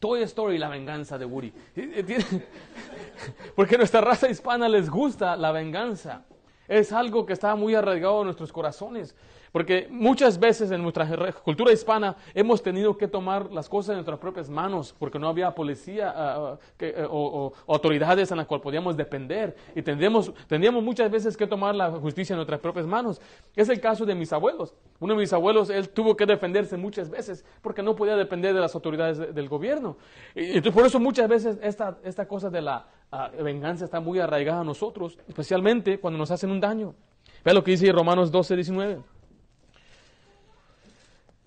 Toy Story, la venganza de Woody. Porque nuestra raza hispana les gusta la venganza. Es algo que está muy arraigado en nuestros corazones. Porque muchas veces en nuestra cultura hispana hemos tenido que tomar las cosas en nuestras propias manos porque no había policía ah, ah, eh, o, autoridades en las cuales podíamos depender y tendríamos, tendríamos muchas veces que tomar la justicia en nuestras propias manos. Es el caso de mis abuelos. Uno de mis abuelos, él tuvo que defenderse muchas veces porque no podía depender de las autoridades del gobierno. Y, entonces por eso muchas veces esta, esta cosa de la ah, venganza está muy arraigada a nosotros, especialmente cuando nos hacen un daño. Vea lo que dice Romanos 12, 19.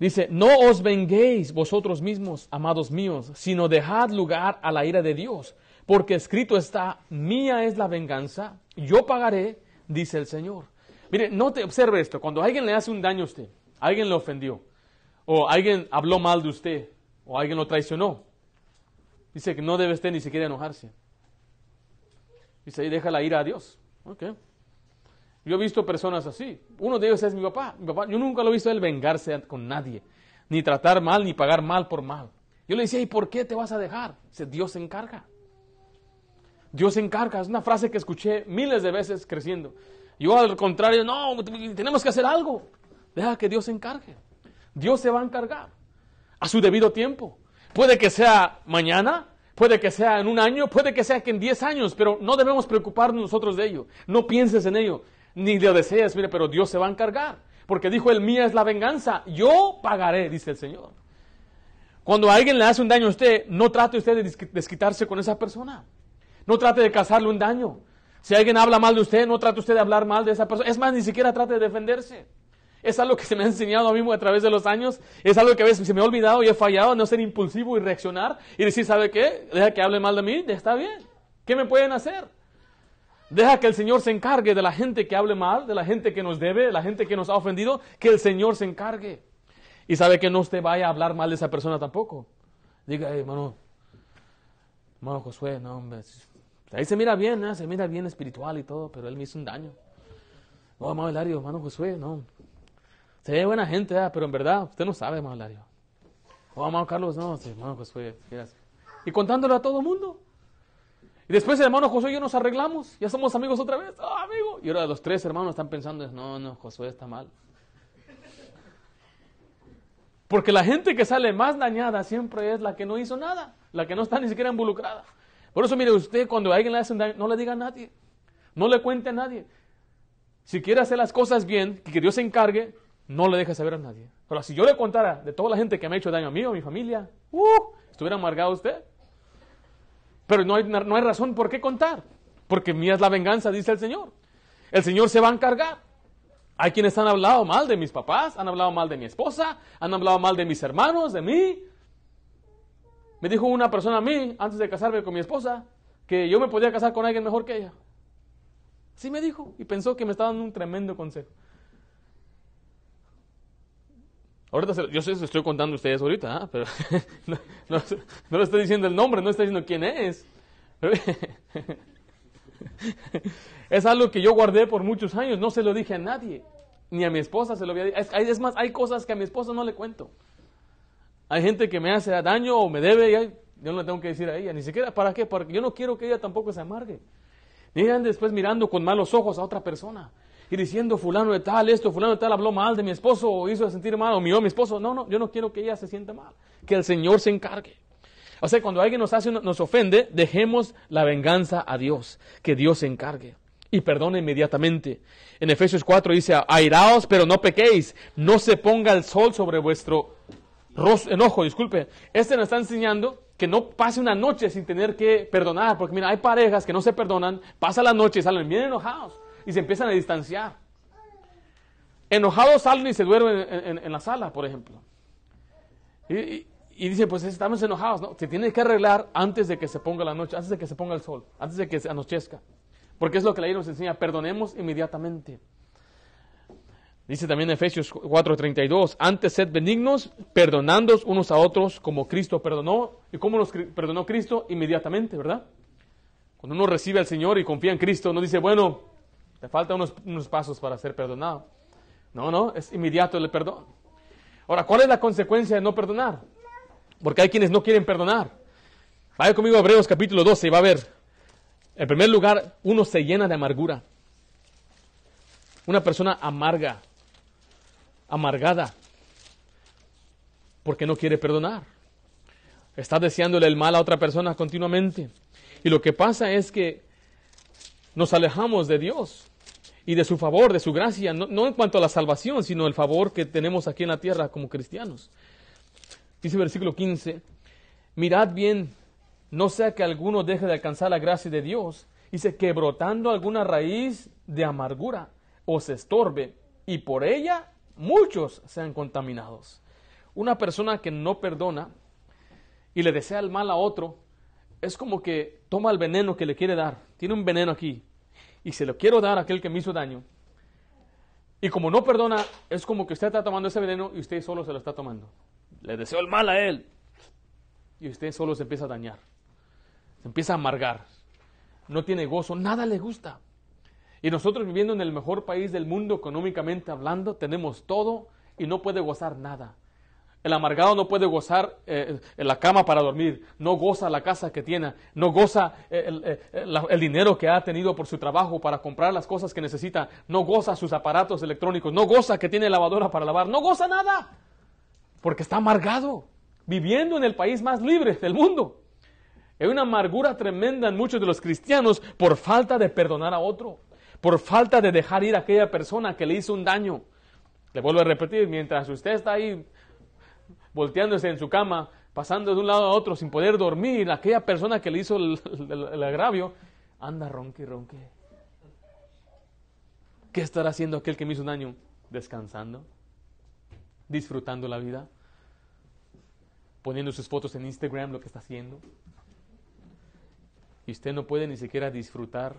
Dice, no os venguéis vosotros mismos, amados míos, sino dejad lugar a la ira de Dios, porque escrito está, mía es la venganza, yo pagaré, dice el Señor. Mire, no te observe esto, cuando alguien le hace un daño a usted, alguien le ofendió, o alguien habló mal de usted, o alguien lo traicionó. Dice que no debe usted ni siquiera enojarse. Dice, ahí deja la ira a Dios. Okay. Yo he visto personas así. Uno de ellos es mi papá. Mi papá, yo nunca lo he visto él vengarse con nadie, ni tratar mal, ni pagar mal por mal. Yo le decía, ¿y por qué te vas a dejar? Dice, Dios se encarga. Dios se encarga. Es una frase que escuché miles de veces creciendo. Yo al contrario, no, tenemos que hacer algo. Deja que Dios se encargue. Dios se va a encargar a su debido tiempo. Puede que sea mañana, puede que sea en un año, puede que sea que en diez años, pero no debemos preocuparnos nosotros de ello. No pienses en ello ni lo deseas, mire, pero Dios se va a encargar. Porque dijo, el mía es la venganza, yo pagaré, dice el Señor. Cuando alguien le hace un daño a usted, no trate usted de desquitarse con esa persona. No trate de causarle un daño. Si alguien habla mal de usted, no trate usted de hablar mal de esa persona. Es más, ni siquiera trate de defenderse. Es algo que se me ha enseñado a mí a través de los años. Es algo que a veces se me ha olvidado y he fallado, no ser impulsivo y reaccionar y decir, ¿sabe qué? Deja que hable mal de mí, está bien. ¿Qué me pueden hacer? Deja que el Señor se encargue de la gente que hable mal, de la gente que nos debe, de la gente que nos ha ofendido, que el Señor se encargue. Y sabe que no usted vaya a hablar mal de esa persona tampoco. Diga, hermano, hermano Josué, no, hombre. Ahí se mira bien, ¿eh? se mira bien espiritual y todo, pero él me hizo un daño. No, hermano Hilario, hermano Josué, no. Se ve buena gente, ¿eh? pero en verdad, usted no sabe, hermano Hilario. Oh, hermano Carlos, no, hermano Josué. Y contándolo a todo el mundo. Y después el hermano Josué y yo nos arreglamos, ya somos amigos otra vez, oh, amigo. Y ahora los tres hermanos están pensando, no, no, Josué está mal. Porque la gente que sale más dañada siempre es la que no hizo nada, la que no está ni siquiera involucrada. Por eso, mire, usted cuando alguien le hace daño, no le diga a nadie, no le cuente a nadie. Si quiere hacer las cosas bien, que Dios se encargue, no le deje saber a nadie. Pero si yo le contara de toda la gente que me ha hecho daño a mí o a mi familia, uh, ¿estuviera amargado usted? Pero no hay, no hay razón por qué contar, porque mía es la venganza, dice el Señor. El Señor se va a encargar. Hay quienes han hablado mal de mis papás, han hablado mal de mi esposa, han hablado mal de mis hermanos, de mí. Me dijo una persona a mí, antes de casarme con mi esposa, que yo me podía casar con alguien mejor que ella. Sí me dijo, y pensó que me estaba dando un tremendo consejo. Ahorita yo sé, estoy contando a ustedes ahorita, ¿ah? pero no, no, le estoy diciendo el nombre, no estoy diciendo quién es. es algo que yo guardé por muchos años, no se lo dije a nadie, ni a mi esposa se lo había dicho. Es, más, hay cosas que a mi esposa no le cuento. Hay gente que me hace daño o me debe y yo no le tengo que decir a ella, ni siquiera para qué, porque yo no quiero que ella tampoco se amargue. Ni después mirando con malos ojos a otra persona y diciendo fulano de tal, esto, fulano de tal habló mal de mi esposo o hizo sentir mal o mío a mi esposo. No, no, yo no quiero que ella se sienta mal. Que el Señor se encargue. O sea, cuando alguien nos hace, nos ofende, dejemos la venganza a Dios. Que Dios se encargue. Y perdone inmediatamente. En Efesios 4 dice, airaos, pero no pequéis. No se ponga el sol sobre vuestro enojo, disculpe. Este nos está enseñando que no pase una noche sin tener que perdonar. Porque mira, hay parejas que no se perdonan, pasa la noche y salen bien enojados y se empiezan a distanciar. Enojados salen y se duermen en, la sala, por ejemplo. Y, y, dice, pues estamos enojados, ¿no? Se tiene que arreglar antes de que se ponga la noche, antes de que se ponga el sol, antes de que se anochezca. Porque es lo que la ley nos enseña, perdonemos inmediatamente. Dice también Efesios 4:32, antes sed benignos, perdonándoos unos a otros como Cristo perdonó. ¿Y cómo nos perdonó Cristo? Inmediatamente, ¿verdad? Cuando uno recibe al Señor y confía en Cristo, no dice, bueno, te faltan unos, pasos para ser perdonado. No, no, es inmediato el perdón. Ahora, ¿cuál es la consecuencia de no perdonar? Porque hay quienes no quieren perdonar. Vaya conmigo a Hebreos capítulo 12 y va a ver. En primer lugar, uno se llena de amargura. Una persona amarga, amargada, porque no quiere perdonar. Está deseándole el mal a otra persona continuamente. Y lo que pasa es que nos alejamos de Dios y de su favor, de su gracia, no, en cuanto a la salvación, sino el favor que tenemos aquí en la tierra como cristianos. Dice versículo 15, mirad bien, no sea que alguno deje de alcanzar la gracia de Dios, dice que brotando alguna raíz de amargura os estorbe y por ella muchos sean contaminados. Una persona que no perdona y le desea el mal a otro, es como que toma el veneno que le quiere dar. Tiene un veneno aquí, y se lo quiero dar a aquel que me hizo daño, Y como no perdona, es como que usted está tomando ese veneno y usted solo se lo está tomando. Le deseo el mal a él. Y usted solo se empieza a dañar. Se empieza a amargar. No tiene gozo, nada le gusta. Y nosotros viviendo en el mejor país del mundo económicamente hablando, tenemos todo y no puede gozar nada. El amargado no puede gozar eh, en la cama para dormir, no goza la casa que tiene, no goza eh, el, eh, el, dinero que ha tenido por su trabajo para comprar las cosas que necesita, no goza sus aparatos electrónicos, no goza que tiene lavadora para lavar, no goza nada, porque está amargado, viviendo en el país más libre del mundo. Hay una amargura tremenda en muchos de los cristianos por falta de perdonar a otro, por falta de dejar ir a aquella persona que le hizo un daño. Le vuelvo a repetir, mientras usted está ahí volteándose en su cama, pasando de un lado a otro sin poder dormir, aquella persona que le hizo el, agravio, anda ronque, ronque. ¿Qué estará haciendo aquel que me hizo un daño? Descansando, disfrutando la vida, poniendo sus fotos en Instagram, lo que está haciendo. Y usted no puede ni siquiera disfrutar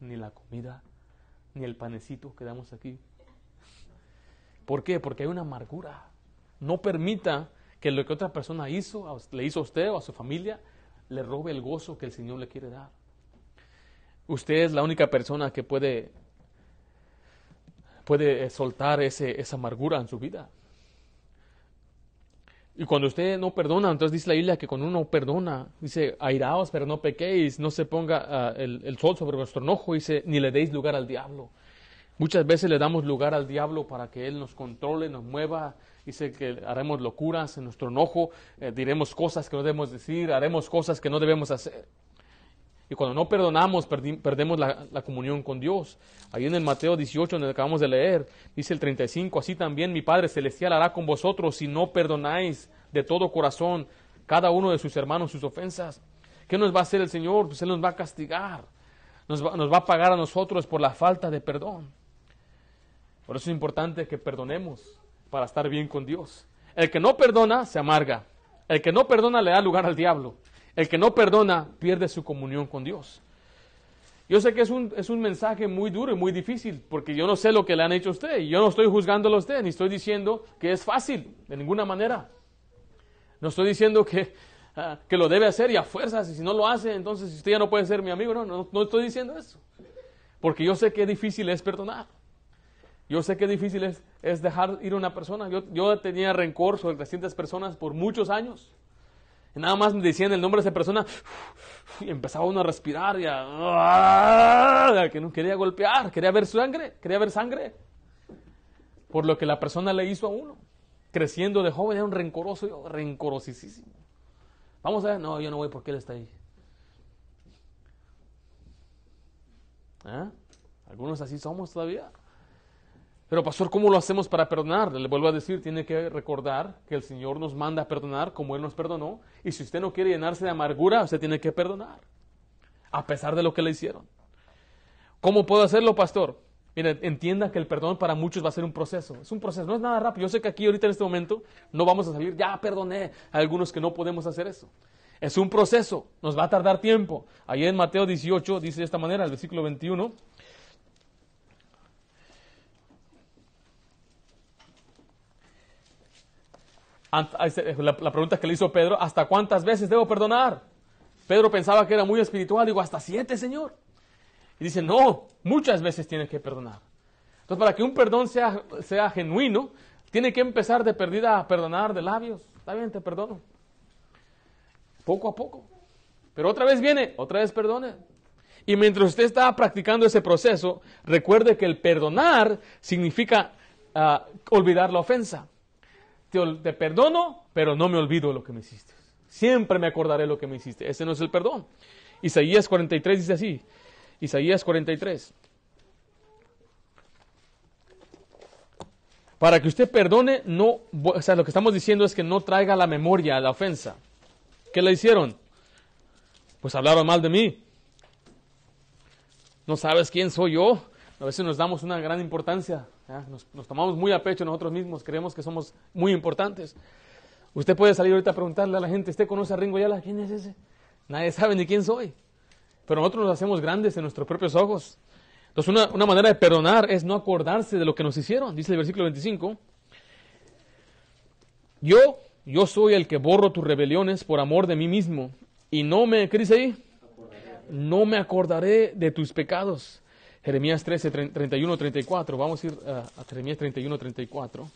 ni la comida, ni el panecito que damos aquí. ¿Por qué? Porque hay una amargura. No permita que lo que otra persona hizo, le hizo a usted o a su familia, le robe el gozo que el Señor le quiere dar. Usted es la única persona que puede, puede soltar ese, esa amargura en su vida. Y cuando usted no perdona, entonces dice la Biblia que cuando uno perdona, dice, airaos, pero no pequéis, no se ponga ah, el, el, sol sobre vuestro enojo, dice, ni le deis lugar al diablo. Muchas veces le damos lugar al diablo para que él nos controle, nos mueva, Dice que haremos locuras en nuestro enojo, eh, diremos cosas que no debemos decir, haremos cosas que no debemos hacer. Y cuando no perdonamos, perdemos la, comunión con Dios. Ahí en el Mateo 18, donde acabamos de leer, dice el 35, así también mi Padre Celestial hará con vosotros si no perdonáis de todo corazón cada uno de sus hermanos sus ofensas. ¿Qué nos va a hacer el Señor? Pues Él nos va a castigar. Nos va a pagar a nosotros por la falta de perdón. Por eso es importante que perdonemos para estar bien con Dios. El que no perdona se amarga. El que no perdona le da lugar al diablo. El que no perdona pierde su comunión con Dios. Yo sé que es un, es un mensaje muy duro y muy difícil, porque yo no sé lo que le han hecho a usted, y yo no estoy juzgándolo a usted, ni estoy diciendo que es fácil, de ninguna manera. No estoy diciendo que, ah, que lo debe hacer y a fuerzas, y si no lo hace, entonces usted ya no puede ser mi amigo, no, no, no estoy diciendo eso. Porque yo sé que difícil es perdonar. Yo sé que difícil es, es dejar ir a una persona. Yo, yo tenía rencor sobre distintas personas por muchos años. Nada más me decían el nombre de esa persona y empezaba uno a respirar y a, que no quería golpear, quería ver sangre, quería ver sangre. Por lo que la persona le hizo a uno. Creciendo de joven era un rencoroso, yo, rencorosísimo. Vamos a ver, no, yo no voy porque él está ahí. ¿Ah? Algunos así somos todavía. Pero pastor, ¿cómo lo hacemos para perdonar? Le vuelvo a decir, tiene que recordar que el Señor nos manda a perdonar como Él nos perdonó. Y si usted no quiere llenarse de amargura, usted tiene que perdonar. A pesar de lo que le hicieron. ¿Cómo puedo hacerlo, pastor? Mire, entienda que el perdón para muchos va a ser un proceso. Es un proceso, no es nada rápido. Yo sé que aquí ahorita en este momento no vamos a salir, ya perdoné a algunos que no podemos hacer eso. Es un proceso, nos va a tardar tiempo. Ahí en Mateo 18 dice de esta manera, el versículo 21. La, pregunta que le hizo Pedro, ¿hasta cuántas veces debo perdonar? Pedro pensaba que era muy espiritual, digo, hasta siete, Señor. Y dice, no, muchas veces tiene que perdonar. Entonces, para que un perdón sea, sea genuino, tiene que empezar de perdida a perdonar de labios. Está bien, te perdono. Poco a poco. Pero otra vez viene, otra vez perdone. Y mientras usted está practicando ese proceso, recuerde que el perdonar significa ah, olvidar la ofensa te, perdono, pero no me olvido lo que me hiciste. Siempre me acordaré lo que me hiciste. Ese no es el perdón. Isaías 43 dice así. Isaías 43. Para que usted perdone, no, o sea, lo que estamos diciendo es que no traiga la memoria la ofensa. ¿Qué le hicieron? Pues hablaron mal de mí. No sabes quién soy yo. A veces nos damos una gran importancia nos, tomamos muy a pecho nosotros mismos, creemos que somos muy importantes. Usted puede salir ahorita a preguntarle a la gente, ¿usted conoce a Ringo Yala? ¿Quién es ese? Nadie sabe ni quién soy. Pero nosotros nos hacemos grandes en nuestros propios ojos. Entonces, una, una, manera de perdonar es no acordarse de lo que nos hicieron. Dice el versículo 25. Yo, yo soy el que borro tus rebeliones por amor de mí mismo. Y no me, ¿qué dice ahí? No me acordaré de tus pecados. Jeremías 13, 31, 34. Vamos a ir a, Jeremías 31, 34.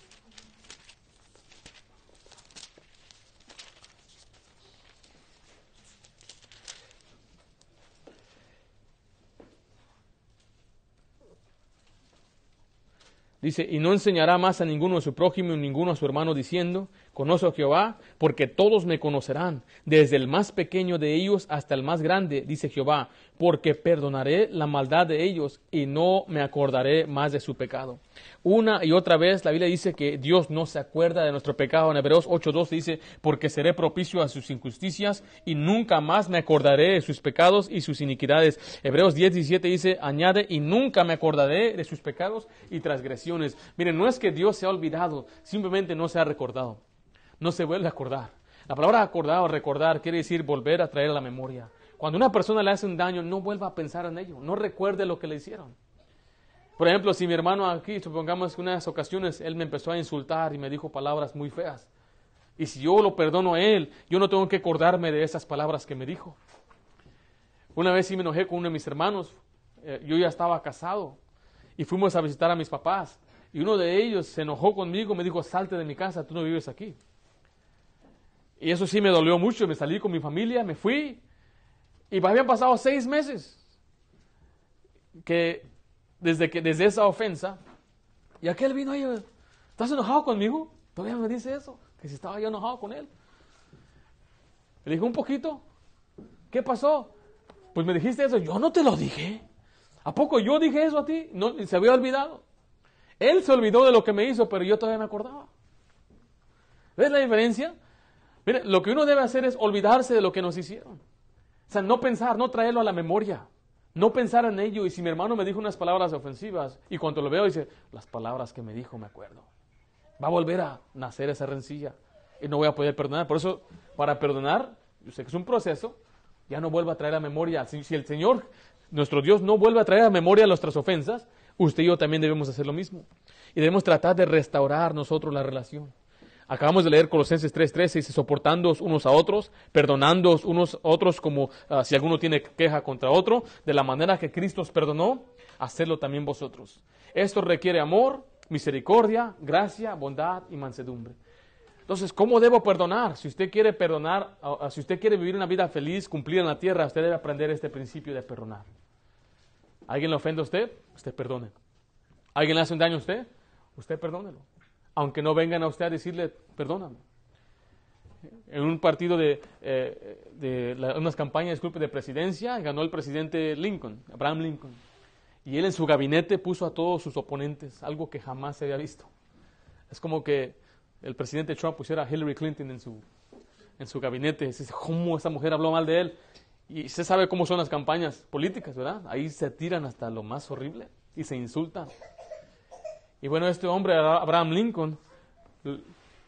Dice, y no enseñará más a ninguno de su prójimo y ninguno a su hermano diciendo, conozco a Jehová, porque todos me conocerán, desde el más pequeño de ellos hasta el más grande, dice Jehová, porque perdonaré la maldad de ellos y no me acordaré más de su pecado. Una y otra vez la Biblia dice que Dios no se acuerda de nuestro pecado. En Hebreos 8.2 dice, porque seré propicio a sus injusticias y nunca más me acordaré de sus pecados y sus iniquidades. Hebreos 10.17 dice, añade, y nunca me acordaré de sus pecados y transgresiones. Miren, no es que Dios se ha olvidado, simplemente no se ha recordado. No se vuelve a acordar. La palabra acordar o recordar quiere decir volver a traer a la memoria. Cuando una persona le hace un daño, no vuelva a pensar en ello, no recuerde lo que le hicieron. Por ejemplo, si mi hermano aquí, supongamos que unas ocasiones él me empezó a insultar y me dijo palabras muy feas. Y si yo lo perdono a él, yo no tengo que acordarme de esas palabras que me dijo. Una vez sí me enojé con uno de mis hermanos, eh, yo ya estaba casado y fuimos a visitar a mis papás. Y uno de ellos se enojó conmigo, me dijo, salte de mi casa, tú no vives aquí. Y eso sí me dolió mucho, me salí con mi familia, me fui y habían pasado seis meses que desde, que, desde esa ofensa, y aquel vino ahí, ¿estás enojado conmigo? Todavía me dice eso, que si estaba yo enojado con él. Le dije, un poquito, ¿qué pasó? Pues me dijiste eso, yo no te lo dije. ¿A poco yo dije eso a ti? No, se había olvidado. Él se olvidó de lo que me hizo, pero yo todavía me acordaba. ¿Ves la diferencia? Mire, lo que uno debe hacer es olvidarse de lo que nos hicieron. O sea, no pensar, no traerlo a la memoria. No pensar en ello. Y si mi hermano me dijo unas palabras ofensivas, y cuando lo veo dice, las palabras que me dijo me acuerdo. Va a volver a nacer esa rencilla. Y no voy a poder perdonar. Por eso, para perdonar, yo sé que es un proceso, ya no vuelva a traer a memoria. Si, el Señor, nuestro Dios, no vuelve a traer a memoria nuestras ofensas, usted y yo también debemos hacer lo mismo. Y debemos tratar de restaurar nosotros la relación. Acabamos de leer Colosenses 3:13, dice, soportándoos unos a otros, perdonándoos unos a otros como uh, si alguno tiene queja contra otro, de la manera que Cristo os perdonó, hacedlo también vosotros. Esto requiere amor, misericordia, gracia, bondad y mansedumbre. Entonces, ¿cómo debo perdonar? Si usted quiere perdonar, uh, si usted quiere vivir una vida feliz, cumplir en la tierra, usted debe aprender este principio de perdonar. ¿Alguien le ofende a usted? Usted perdone. ¿Alguien le hace un daño a usted? Usted perdónelo aunque no vengan a usted a decirle, perdóname. En un partido de, eh, de unas campañas, disculpe, de presidencia, ganó el presidente Lincoln, Abraham Lincoln. Y él en su gabinete puso a todos sus oponentes, algo que jamás se había visto. Es como que el presidente Trump pusiera a Hillary Clinton en su, en su gabinete. Dice, ¿cómo esa mujer habló mal de él? Y se sabe cómo son las campañas políticas, ¿verdad? Ahí se tiran hasta lo más horrible y se insultan. Y bueno, este hombre, Abraham Lincoln,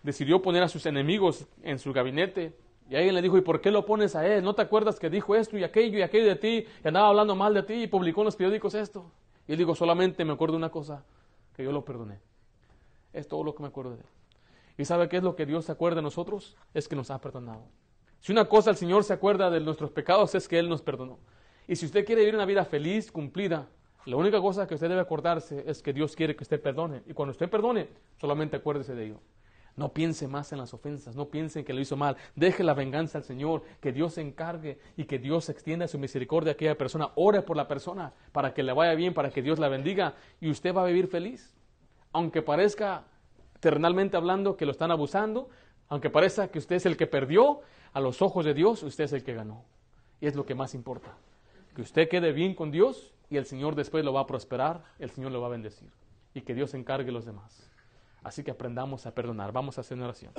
decidió poner a sus enemigos en su gabinete. Y alguien le dijo, ¿y por qué lo pones a él? ¿No te acuerdas que dijo esto y aquello y aquello de ti? Y andaba hablando mal de ti y publicó en los periódicos esto. Y él dijo, solamente me acuerdo de una cosa, que yo lo perdoné. Es todo lo que me acuerdo de él. ¿Y sabe qué es lo que Dios se acuerda de nosotros? Es que nos ha perdonado. Si una cosa el Señor se acuerda de nuestros pecados es que Él nos perdonó. Y si usted quiere vivir una vida feliz, cumplida, la única cosa que usted debe acordarse es que Dios quiere que usted perdone. Y cuando usted perdone, solamente acuérdese de ello. No piense más en las ofensas, no piense en que lo hizo mal. Deje la venganza al Señor, que Dios se encargue y que Dios extienda su misericordia a aquella persona. Ore por la persona para que le vaya bien, para que Dios la bendiga y usted va a vivir feliz. Aunque parezca, terrenalmente hablando, que lo están abusando, aunque parezca que usted es el que perdió, a los ojos de Dios usted es el que ganó. Y es lo que más importa. Que usted quede bien con Dios y el Señor después lo va a prosperar, el Señor lo va a bendecir y que Dios encargue los demás. Así que aprendamos a perdonar. Vamos a hacer una oración.